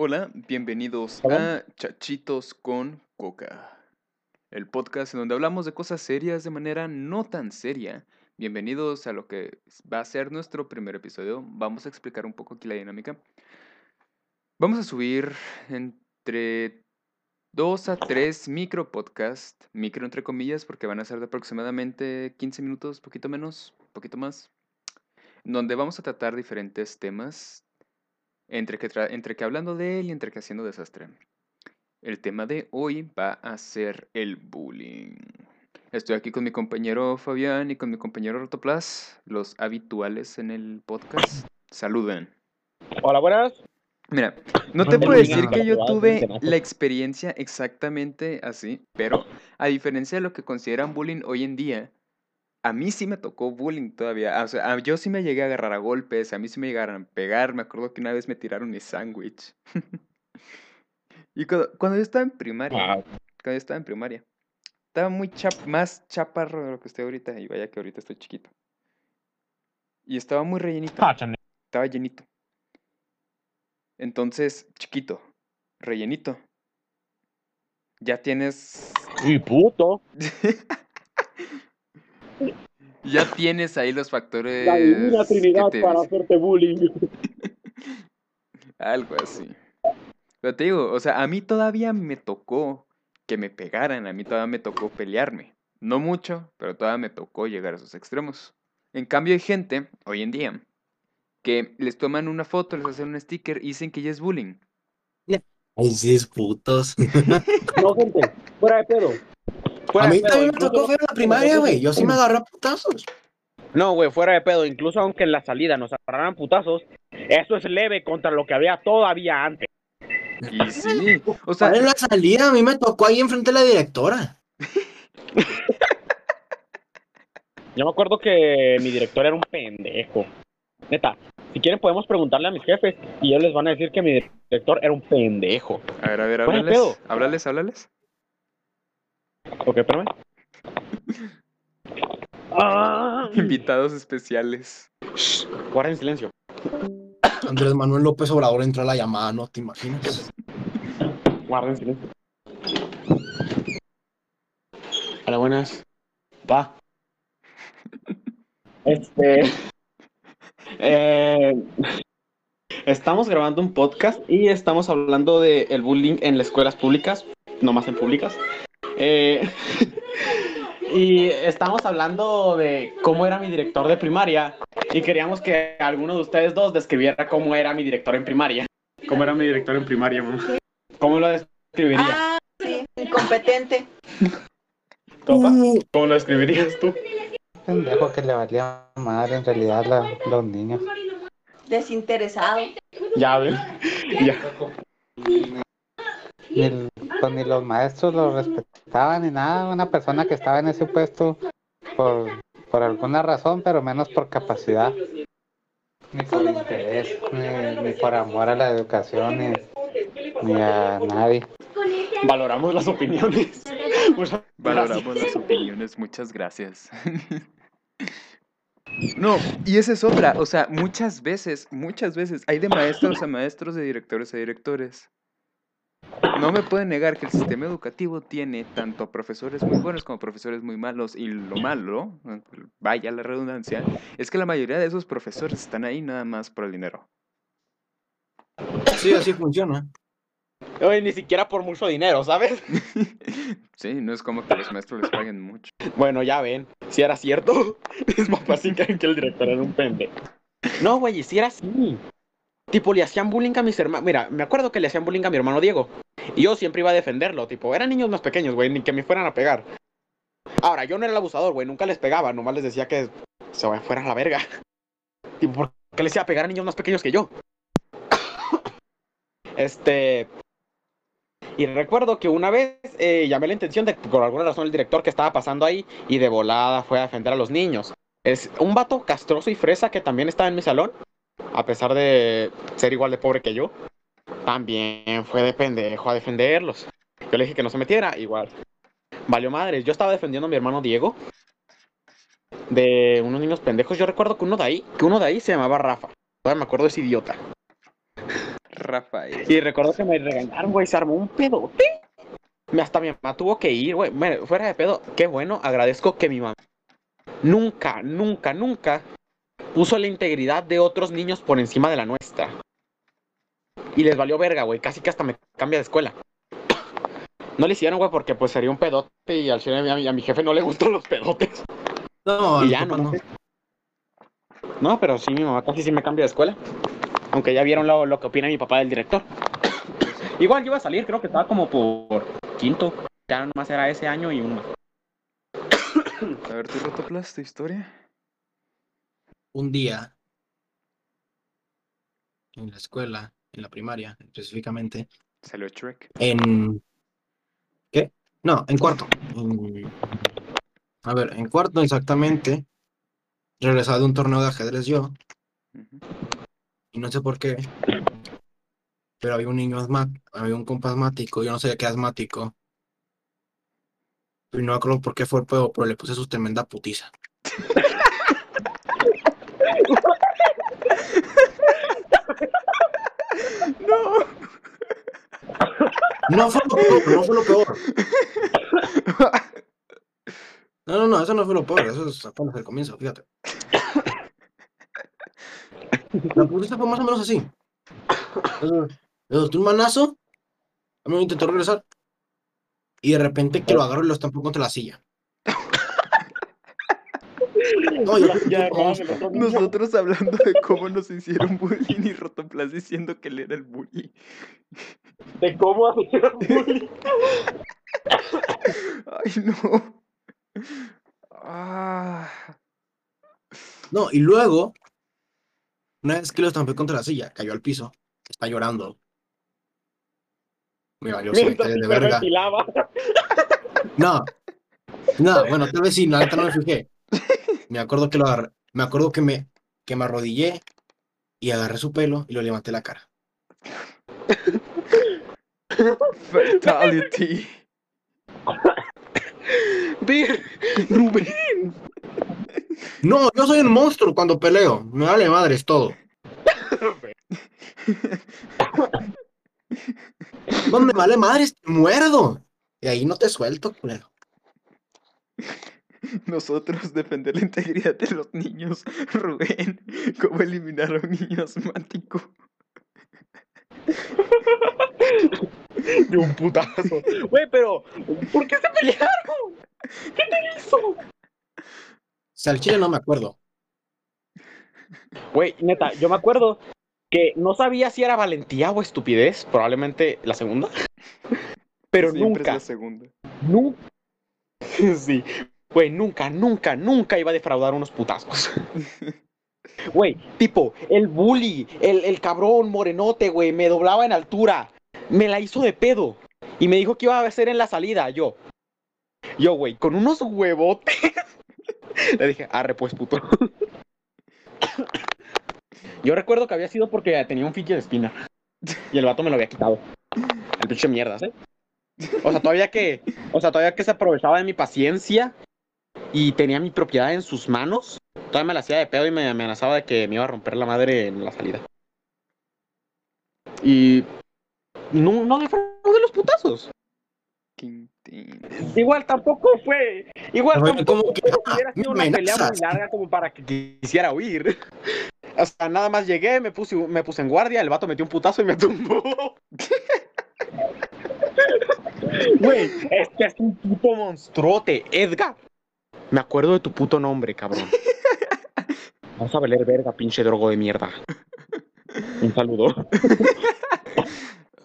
Hola, bienvenidos a Chachitos con Coca, el podcast en donde hablamos de cosas serias de manera no tan seria. Bienvenidos a lo que va a ser nuestro primer episodio. Vamos a explicar un poco aquí la dinámica. Vamos a subir entre dos a tres micro podcast, micro entre comillas, porque van a ser de aproximadamente 15 minutos, poquito menos, poquito más, donde vamos a tratar diferentes temas entre que, entre que hablando de él y entre que haciendo desastre. El tema de hoy va a ser el bullying. Estoy aquí con mi compañero Fabián y con mi compañero Rotoplas, los habituales en el podcast. Saluden. Hola, buenas. Mira, no te puedo decir que yo tuve la experiencia exactamente así, pero a diferencia de lo que consideran bullying hoy en día, a mí sí me tocó bullying todavía. O sea, yo sí me llegué a agarrar a golpes, a mí sí me llegaron a pegar. Me acuerdo que una vez me tiraron mi sándwich. y cuando, yo estaba en primaria, cuando yo estaba en primaria, estaba muy más chaparro de lo que estoy ahorita. Y vaya que ahorita estoy chiquito. Y estaba muy rellenito. Ah, estaba llenito. Entonces, chiquito, rellenito. Ya tienes. ¡Y puto! Ya tienes ahí los factores. La divina Trinidad para hacerte bullying. Algo así. Pero te digo, o sea, a mí todavía me tocó que me pegaran, a mí todavía me tocó pelearme. No mucho, pero todavía me tocó llegar a esos extremos. En cambio hay gente, hoy en día, que les toman una foto, les hacen un sticker y dicen que ya es bullying. Ay, sí, es putos. no, gente, fuera de pedo a mí también me tocó ver la primaria, güey. Yo sí me agarré a putazos. No, güey, fuera de pedo. Incluso aunque en la salida nos agarraran putazos, eso es leve contra lo que había todavía antes. Y sí, o sea. En la salida a mí me tocó ahí enfrente de la directora. Yo me acuerdo que mi director era un pendejo. Neta, si quieren podemos preguntarle a mis jefes y ellos les van a decir que mi director era un pendejo. A ver, a ver, háblales. Háblales, háblales. Ok, espérame. Invitados especiales. guarden silencio. Andrés Manuel López Obrador entra a la llamada, ¿no? ¿Te imaginas? Guarden silencio. Hola, buenas. Va. Este. Eh, estamos grabando un podcast y estamos hablando de el bullying en las escuelas públicas, no más en públicas. Eh, y estamos hablando de cómo era mi director de primaria y queríamos que alguno de ustedes dos describiera cómo era mi director en primaria. ¿Cómo era mi director en primaria, mamá? ¿Cómo lo describiría? Ah, sí, incompetente. Mm. ¿Cómo lo describirías tú? Pendejo que le valía madre en realidad la, los niños. Desinteresado. Ya, ven. Ya. Ni, pues ni los maestros lo respetaban ni nada. Una persona que estaba en ese puesto por, por alguna razón, pero menos por capacidad, ni por interés, ni, por amor a la educación, ni, ni a nadie. Valoramos las opiniones. Valoramos las opiniones, muchas gracias. No, y esa es otra, o sea, muchas veces, muchas veces hay de maestros a maestros, de directores a directores. No me pueden negar que el sistema educativo tiene tanto profesores muy buenos como profesores muy malos. Y lo malo, vaya la redundancia, es que la mayoría de esos profesores están ahí nada más por el dinero. Sí, así funciona. Oye, ni siquiera por mucho dinero, ¿sabes? sí, no es como que los maestros les paguen mucho. Bueno, ya ven, si era cierto, mis papás sí creen que el director era un pende. No, güey, si era así. Tipo, le hacían bullying a mis hermanos. Mira, me acuerdo que le hacían bullying a mi hermano Diego. Y yo siempre iba a defenderlo. Tipo, eran niños más pequeños, güey, ni que me fueran a pegar. Ahora, yo no era el abusador, güey, nunca les pegaba. Nomás les decía que se fueran a la verga. Tipo, ¿por qué les iba a pegar a niños más pequeños que yo? este. Y recuerdo que una vez eh, llamé la intención de, por alguna razón, el director que estaba pasando ahí y de volada fue a defender a los niños. Es un vato castroso y fresa que también estaba en mi salón a pesar de ser igual de pobre que yo, también fue de pendejo a defenderlos. Yo le dije que no se metiera, igual. Valió madres. Yo estaba defendiendo a mi hermano Diego de unos niños pendejos. Yo recuerdo que uno de ahí, que uno de ahí se llamaba Rafa. Todavía me acuerdo de ese idiota. Rafael. Y recuerdo que me regañaron, güey, se armó un pedote. Me- Hasta mi mamá tuvo que ir, güey. Bueno, Fuera de pedo, qué bueno, agradezco que mi mamá nunca, nunca, nunca puso la integridad de otros niños por encima de la nuestra. Y les valió verga, güey. Casi que hasta me cambia de escuela. No le hicieron, güey, porque pues sería un pedote y al chile a mi, a mi jefe no le gustan los pedotes. No, Y ya, no, No, pero sí, mi mamá casi sí me cambia de escuela. Aunque ya vieron lo, lo que opina mi papá del director. Igual yo iba a salir, creo que estaba como por quinto. Ya nomás era ese año y uno. A ver, ¿tú rotoplas tu historia? Un día, en la escuela, en la primaria específicamente, Salió Shrek. en... ¿Qué? No, en cuarto. En- A ver, en cuarto exactamente, regresaba de un torneo de ajedrez yo, y no sé por qué, pero había un niño asmático, había un compa asmático, yo no sabía era asmático, y no me acuerdo por qué fue, pero, pero le puse su tremenda putiza. No. No fue lo peor, no fue lo peor. No, no, no, eso no fue lo peor, eso es apenas el comienzo, fíjate. La putiza fue más o menos así. Le solté un manazo, a mí me intentó regresar, y de repente que lo agarro y lo estampó contra la silla. No, Ya, ya. Nosotros hablando de cómo nos hicieron bullying y Rotoplas diciendo que él era el bully. De cómo hacer bullying. Ay, no. Ah. No, y luego, una vez que lo estampé contra la silla, cayó al piso, está llorando. Me valió me de verga. ventilaba. No, no, bueno, tal vez sí, la neta no me fijé. Me acuerdo que lo agarré, me acuerdo que me, que me arrodillé y agarré su pelo y lo levanté la cara. Fatality. Rubén. No, yo soy un monstruo cuando peleo. Me vale madres todo. No me vale madres, te muerdo. Y ahí no te suelto, culero. Nosotros defender la integridad de los niños. Rubén, ¿cómo eliminar a un niño asmático? De un putazo. Güey, pero, ¿por qué se pelearon? ¿Qué te hizo? O sea, al chile no me acuerdo. Güey, neta, yo me acuerdo que no sabía si era valentía o estupidez, probablemente la segunda. Pero Siempre nunca, es la segunda. nunca. Sí. Güey, nunca, nunca, nunca iba a defraudar unos putazos. Güey, tipo, el bully, el, el cabrón morenote, güey, me doblaba en altura. Me la hizo de pedo. Y me dijo que iba a hacer en la salida, yo. Yo, güey, con unos huevotes. Le dije, arre pues, puto. Yo recuerdo que había sido porque tenía un fiche de espina. Y el vato me lo había quitado. El pinche mierdas, ¿eh? O sea, todavía que. O sea, todavía que se aprovechaba de mi paciencia y tenía mi propiedad en sus manos. Todavía me la hacía de pedo y me amenazaba de que me iba a romper la madre en la salida. Y. No, no defraudé de los putazos. Quintín. Igual tampoco fue. Igual ver, tampoco ¿cómo que? hubiera Ah, sido una pelea muy larga como para que quisiera huir. O sea, nada más llegué, me puse, me puse en guardia, el vato metió un putazo y me tumbó. Güey, es que es un puto monstruote. Edgar, me acuerdo de tu puto nombre, cabrón. Vamos a valer verga, pinche drogo de mierda. Un saludo.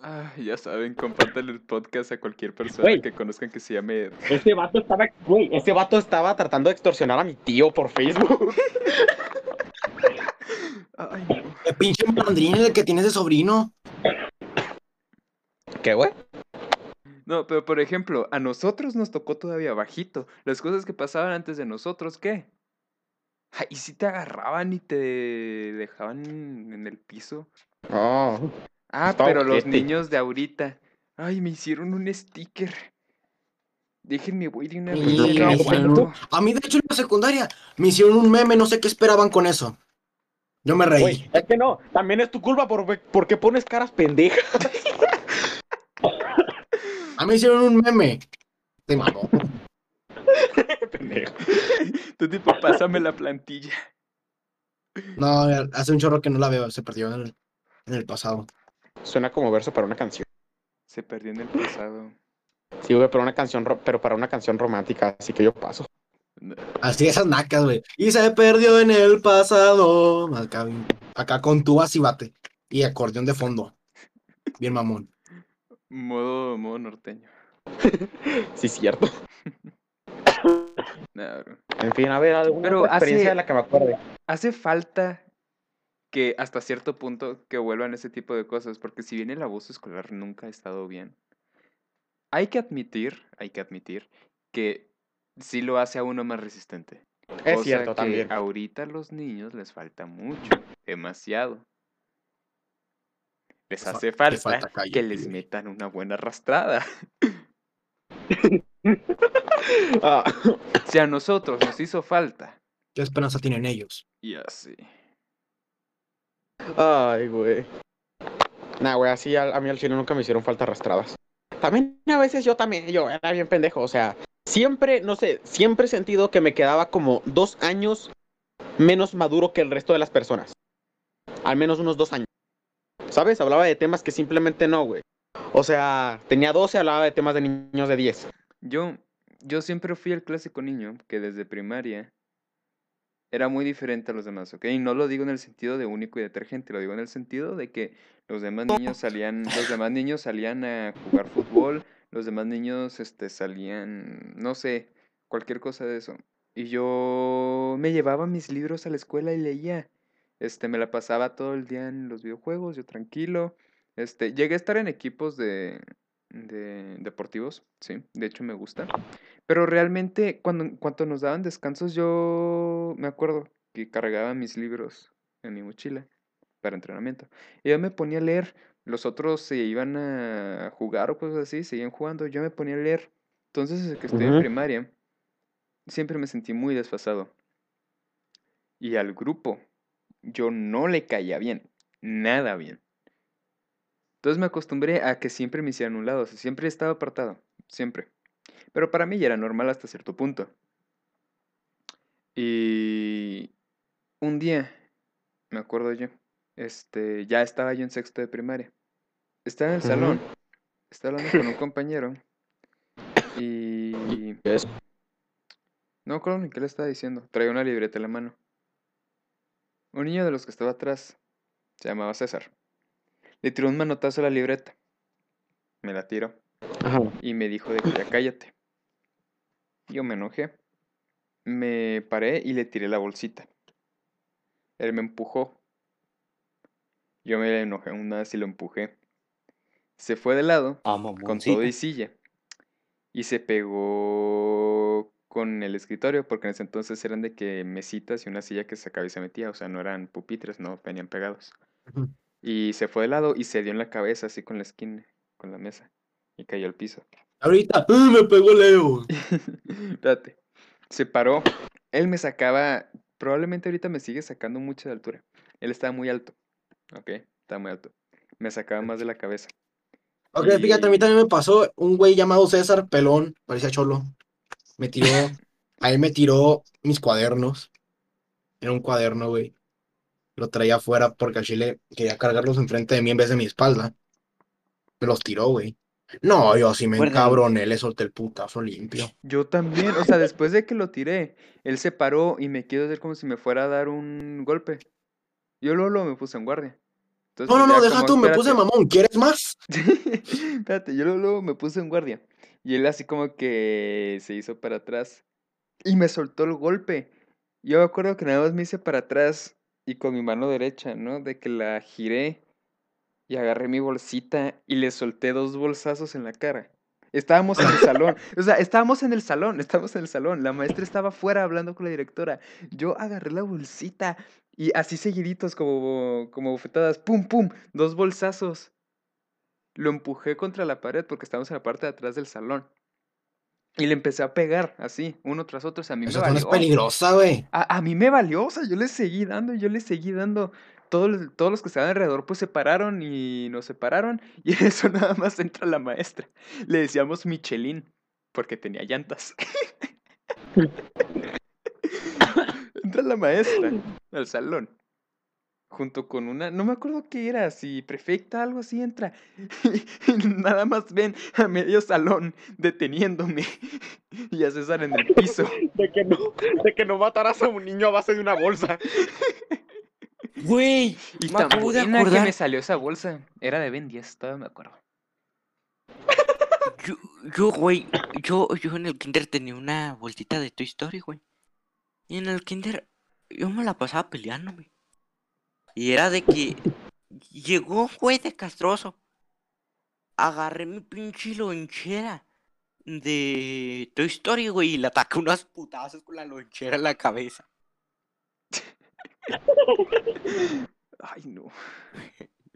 Ah, ya saben, compártanle el podcast a cualquier persona que conozcan que se llame Ed. Ese vato estaba, güey, ese vato estaba tratando de extorsionar a mi tío por Facebook. Ay, no. El pinche malandrín el que tienes de sobrino. ¿Qué, güey? No, pero por ejemplo, a nosotros nos tocó todavía bajito. Las cosas que pasaban antes de nosotros, ¿qué? Ay, y si te agarraban y te dejaban en el piso. Oh. Ah, Está pero los niños de ahorita. Ay, me hicieron un sticker. Déjenme, voy de una Sí, vez. un- A mí, de hecho, en la secundaria me hicieron un meme, no sé qué esperaban con eso. Yo me reí. Es que no, también es tu culpa por, porque pones caras pendejas. A mí hicieron un meme. Te mamó. Pendejo. Tu tipo, pásame la plantilla. No, hace un chorro que no la veo. Se perdió en el, en el pasado. Suena como verso para una canción. Se perdió en el pasado. Sí, güey, pero una canción, ro- pero para una canción romántica, así que yo paso. Así esas nacas, güey. Y se perdió en el pasado. Acá, acá con tubas y bate. Y acordeón de fondo. Bien mamón. Modo, modo norteño. Sí, cierto. Nah. En fin, a ver, alguna Pero experiencia hace- de la que me acuerde. Hace falta que hasta cierto punto que vuelvan ese tipo de cosas, porque si bien el abuso escolar nunca ha estado bien, hay que admitir, hay que admitir que sí lo hace a uno más resistente. Es Cosa cierto que también. ahorita a los niños les falta mucho, demasiado. Les hace falta, calle, que les metan una buena arrastrada. Ah, Si a nosotros nos hizo falta, ¿Qué esperanza tienen ellos? y así. Ay, güey. Nah, güey, así a, a mí al chile nunca me hicieron falta arrastradas. También a veces yo también, yo era bien pendejo, o sea, siempre, no sé, siempre he sentido que me quedaba como dos años menos maduro que el resto de las personas. Al menos unos dos años. ¿Sabes? Hablaba de temas que simplemente no, güey. O sea, tenía 12, hablaba de temas de niños de 10. Yo, yo siempre fui el clásico niño que desde primaria era muy diferente a los demás, ¿ok? Y no lo digo en el sentido de único y detergente, lo digo en el sentido de que los demás niños salían, los demás niños salían a jugar fútbol, los demás niños este, salían, no sé, cualquier cosa de eso. Y yo me llevaba mis libros a la escuela y leía. Este, me la pasaba todo el día en los videojuegos, yo tranquilo. Este, llegué a estar en equipos de, de deportivos, sí, de hecho me gusta. Pero realmente cuando, cuando nos daban descansos yo me acuerdo que cargaba mis libros en mi mochila para entrenamiento. Y yo me ponía a leer, los otros se iban a jugar o cosas así, seguían jugando, yo me ponía a leer. Entonces desde que estoy en primaria, siempre me sentí muy desfasado. Y al grupo, yo no le caía bien, nada bien. Entonces me acostumbré a que siempre me hicieran un lado, o sea, siempre estaba apartado, siempre. Pero para mí ya era normal hasta cierto punto. Y un día, me acuerdo yo, este, ya estaba yo en sexto de primaria. Estaba en el salón, estaba hablando con un compañero y Es- no acuerdo ni qué le estaba diciendo. Traía una libreta en la mano. Un niño de los que estaba atrás se llamaba César. Le tiró un manotazo a la libreta. Me la tiró Ajá. y me dijo de que ya cállate. Yo me enojé. Me paré y le tiré la bolsita. Él me empujó. Yo me enojé una vez y lo empujé. Se fue de lado con todo y silla. Y se pegó con el escritorio, porque en ese entonces eran de que mesitas y una silla que se sacaba y se metía, o sea, no eran pupitres, no venían pegados. Y se fue de lado y se dio en la cabeza, así con la esquina, con la mesa, y cayó al piso. Ahorita, ¡uh, me pegó Leo. Espérate. Se paró. Él me sacaba, probablemente ahorita me sigue sacando mucho de altura. Él estaba muy alto, ¿ok? Estaba muy alto. Me sacaba más de la cabeza. Ok, fíjate, a mí también me pasó un güey llamado César Pelón, parecía cholo. Me tiró, ahí me tiró mis cuadernos. Era un cuaderno, güey. Lo traía afuera porque al chile quería cargarlos enfrente de mí en vez de mi espalda. Me los tiró, güey. No, yo así me encabroné, le solté el putazo limpio. Yo también, o sea, después de que lo tiré, él se paró y me quiso hacer como si me fuera a dar un golpe. Yo luego luego me puse en guardia. Entonces, No, no, no, deja como, tú, me puse mamón, ¿quieres más? Espérate, yo luego, luego me puse en guardia. Y él así como que se hizo para atrás. Y me soltó el golpe. Yo me acuerdo que nada más me hice para atrás y con mi mano derecha, ¿no? De que la giré y agarré mi bolsita y le solté dos bolsazos en la cara. Estábamos en el salón, o sea, estábamos en el salón, estábamos en el salón. La maestra estaba afuera hablando con la directora. Yo agarré la bolsita y así seguiditos como, como bofetadas, pum, pum, dos bolsazos. Lo empujé contra la pared porque estábamos en la parte de atrás del salón. Y le empecé a pegar así, uno tras otro. O sea, a mí me Esa zona es valió. peligrosa, güey. A, a mí me valió, o sea, yo le seguí dando, yo le seguí dando. Todos, los- todos los que estaban alrededor pues se pararon y nos separaron. Y en eso nada más entra la maestra. Le decíamos Michelin, porque tenía llantas. entra la maestra al salón. Junto con una, no me acuerdo qué era, si prefecta, algo así entra. Y nada más ven a medio salón deteniéndome. Y a César en el piso. De que no, de que no mataras a un niño a base de una bolsa. Güey, Y me tan buena que me salió esa bolsa. Era de Ben 10, todavía me acuerdo. Yo, yo, güey, yo, yo en el kinder tenía una bolsita de Toy Story, güey. Y en el kinder yo me la pasaba peleándome. Y era de que llegó un güey de castroso. Agarré mi pinche lonchera de Toy Story, güey, y le ataqué unas putazos con la lonchera en la cabeza. Ay, no.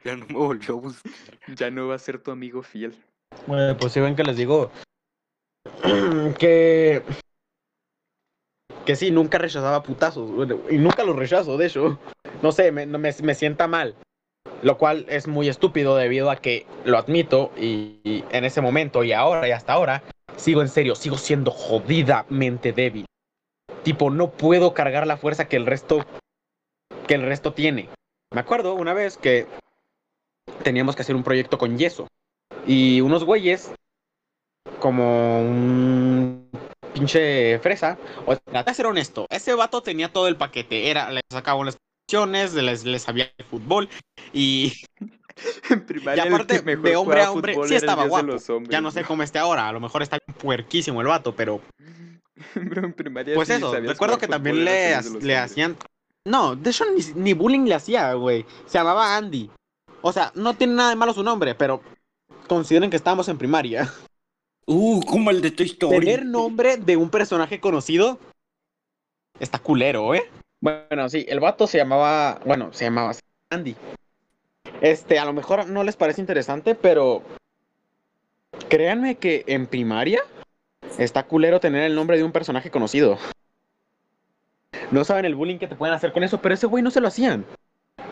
Ya no me volvió a buscar. Ya no va a ser tu amigo fiel. Bueno, pues si ven que les digo que que sí, nunca rechazaba putazos, y nunca los rechazo, de hecho. No sé, me, me sienta mal. Lo cual es muy estúpido debido a que lo admito y, y en ese momento y ahora y hasta ahora sigo en serio, sigo siendo jodidamente débil. Tipo, no puedo cargar la fuerza que el resto que el resto tiene. Me acuerdo una vez que teníamos que hacer un proyecto con yeso. Y unos güeyes, como un pinche fresa, o sea, te ser honesto, ese vato tenía todo el paquete, era, les sacaban las canciones, les, les sabía el fútbol, y En primaria el aparte, de hombre a hombre, sí estaba guapo. hombres, ya no sé cómo esté ahora, a lo mejor está puerquísimo el vato, pero en primaria pues sí eso, recuerdo que también le, le hacían... No, de hecho ni, ni bullying le hacía, güey. Se llamaba Andy. O sea, no tiene nada de malo su nombre, pero consideren que estábamos en primaria. Uh, como el de Toy Story. Tener nombre de un personaje conocido está culero, ¿eh? Bueno, sí, el vato se llamaba, bueno, se llamaba Andy. Este, a lo mejor no les parece interesante, pero créanme que en primaria está culero tener el nombre de un personaje conocido. No saben el bullying que te pueden hacer con eso, pero ese güey no se lo hacían.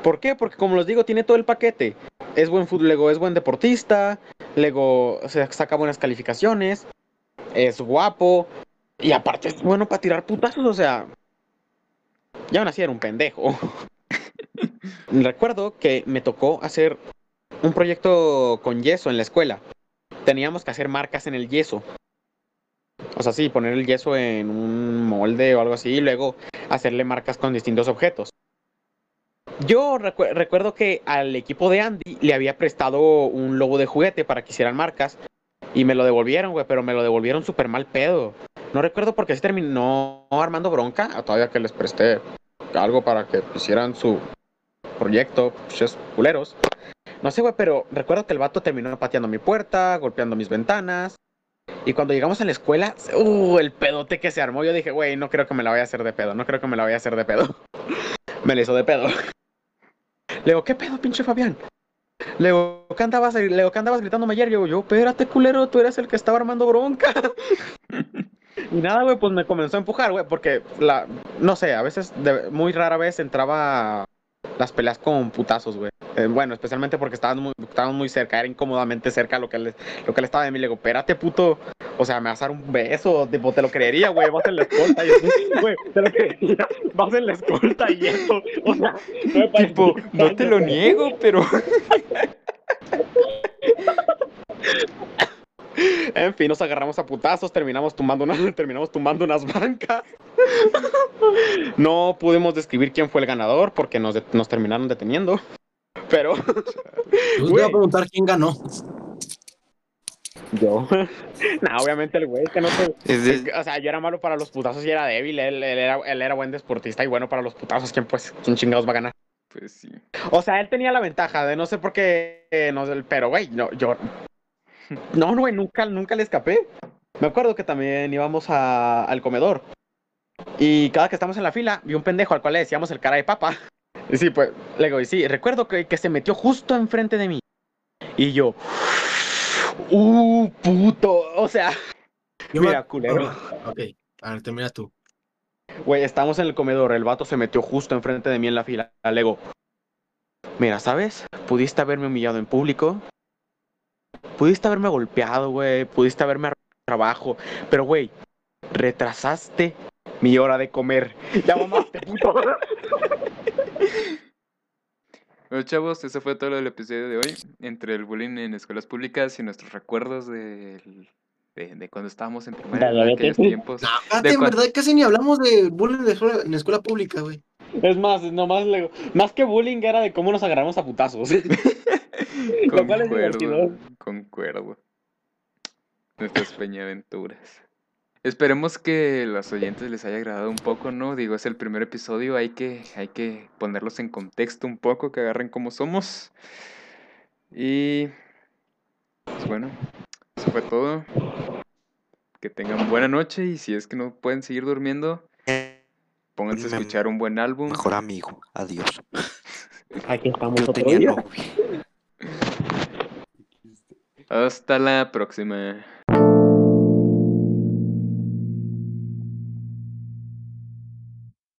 ¿Por qué? Porque como les digo, tiene todo el paquete. Es buen fut- luego es buen deportista, luego se saca buenas calificaciones, es guapo y aparte es bueno para tirar putazos, o sea, ya aún así era un pendejo. Recuerdo que me tocó hacer un proyecto con yeso en la escuela. Teníamos que hacer marcas en el yeso. O sea, sí, poner el yeso en un molde o algo así y luego hacerle marcas con distintos objetos. Yo recu- recuerdo que al equipo de Andy le había prestado un logo de juguete para que hicieran marcas y me lo devolvieron, güey, pero me lo devolvieron súper mal pedo. No recuerdo por qué se terminó armando bronca, a todavía que les presté algo para que hicieran su proyecto, pinches culeros. No sé, güey, pero recuerdo que el vato terminó pateando mi puerta, golpeando mis ventanas. Y cuando llegamos a la escuela, uh, el pedote que se armó, yo dije, güey, no creo que me la vaya a hacer de pedo, no creo que me la vaya a hacer de pedo. me la hizo de pedo. Le digo, ¿qué pedo, pinche Fabián? Le digo, ¿qué andabas, le digo, ¿qué andabas ayer? Yo, yo, espérate, culero, tú eres el que estaba armando bronca. y nada, güey, pues me comenzó a empujar, güey, porque la, no sé, a veces, muy rara vez entraba las peleas con putazos, güey. Eh, bueno, especialmente porque estaban muy, muy cerca, era incómodamente cerca lo que le, lo que le estaba de mí. Le digo, espérate, puto. O sea, me vas a dar un beso, tipo, te lo creería, güey, vas en la escolta. Y yo, güey, te lo creería, vas en la escolta y eso. O sea, no me parece Tipo, no te lo niego, pero En fin, nos agarramos a putazos, terminamos tumbando, una- terminamos tumbando unas bancas. No pudimos describir quién fue el ganador porque nos, nos terminaron deteniendo. Pero Yo voy a preguntar quién ganó. yo. nah, obviamente el güey que no te. O sea, yo era malo para los putazos y era débil. Él, él era, él era buen deportista y bueno para los putazos. ¿Quién, pues, quién chingados va a ganar? pues sí. O sea, él tenía la ventaja de no sé por qué. eh, no sé, pero, güey, no, yo. No, güey, nunca, nunca le escapé. Me acuerdo que también íbamos a- al comedor. Y cada que estamos en la fila, vi un pendejo al cual le decíamos el cara de papa. Y sí, pues, le digo, y sí, recuerdo que, que se metió justo enfrente de mí. Y yo. Uh, puto. O sea. Yo me- Mira, culero. Ok, a ver, termina tú. Güey, estamos en el comedor. El vato se metió justo enfrente de mí en la fila. Le digo, mira, ¿sabes? Pudiste haberme humillado en público. Pudiste haberme golpeado, güey. Pudiste haberme trabajo. Pero, güey, retrasaste mi hora de comer. Ya mamaste, puto. Bueno, chavos, eso fue todo el episodio de hoy. Entre el bullying en escuelas públicas y nuestros recuerdos del- de, de cuando estábamos en primaria, en vete. aquellos tiempos. No, espérate, en verdad casi ni hablamos de bullying en escuela, en escuela pública, güey. Es más, nomás le más que bullying era de cómo nos agarramos a putazos. Lo cual es Concuerdo, divertido. concuerdo. Nuestras peñaventuras. Esperemos que los oyentes les haya agradado un poco, ¿no? Digo, es el primer episodio, hay que, hay que ponerlos en contexto un poco, que agarren cómo somos. Y pues bueno, eso fue todo. Que tengan buena noche y si es que no pueden seguir durmiendo, pónganse a escuchar un buen álbum. Mejor amigo. Adiós. Aquí estamos Yo otro tenía día. novia. Hasta la próxima.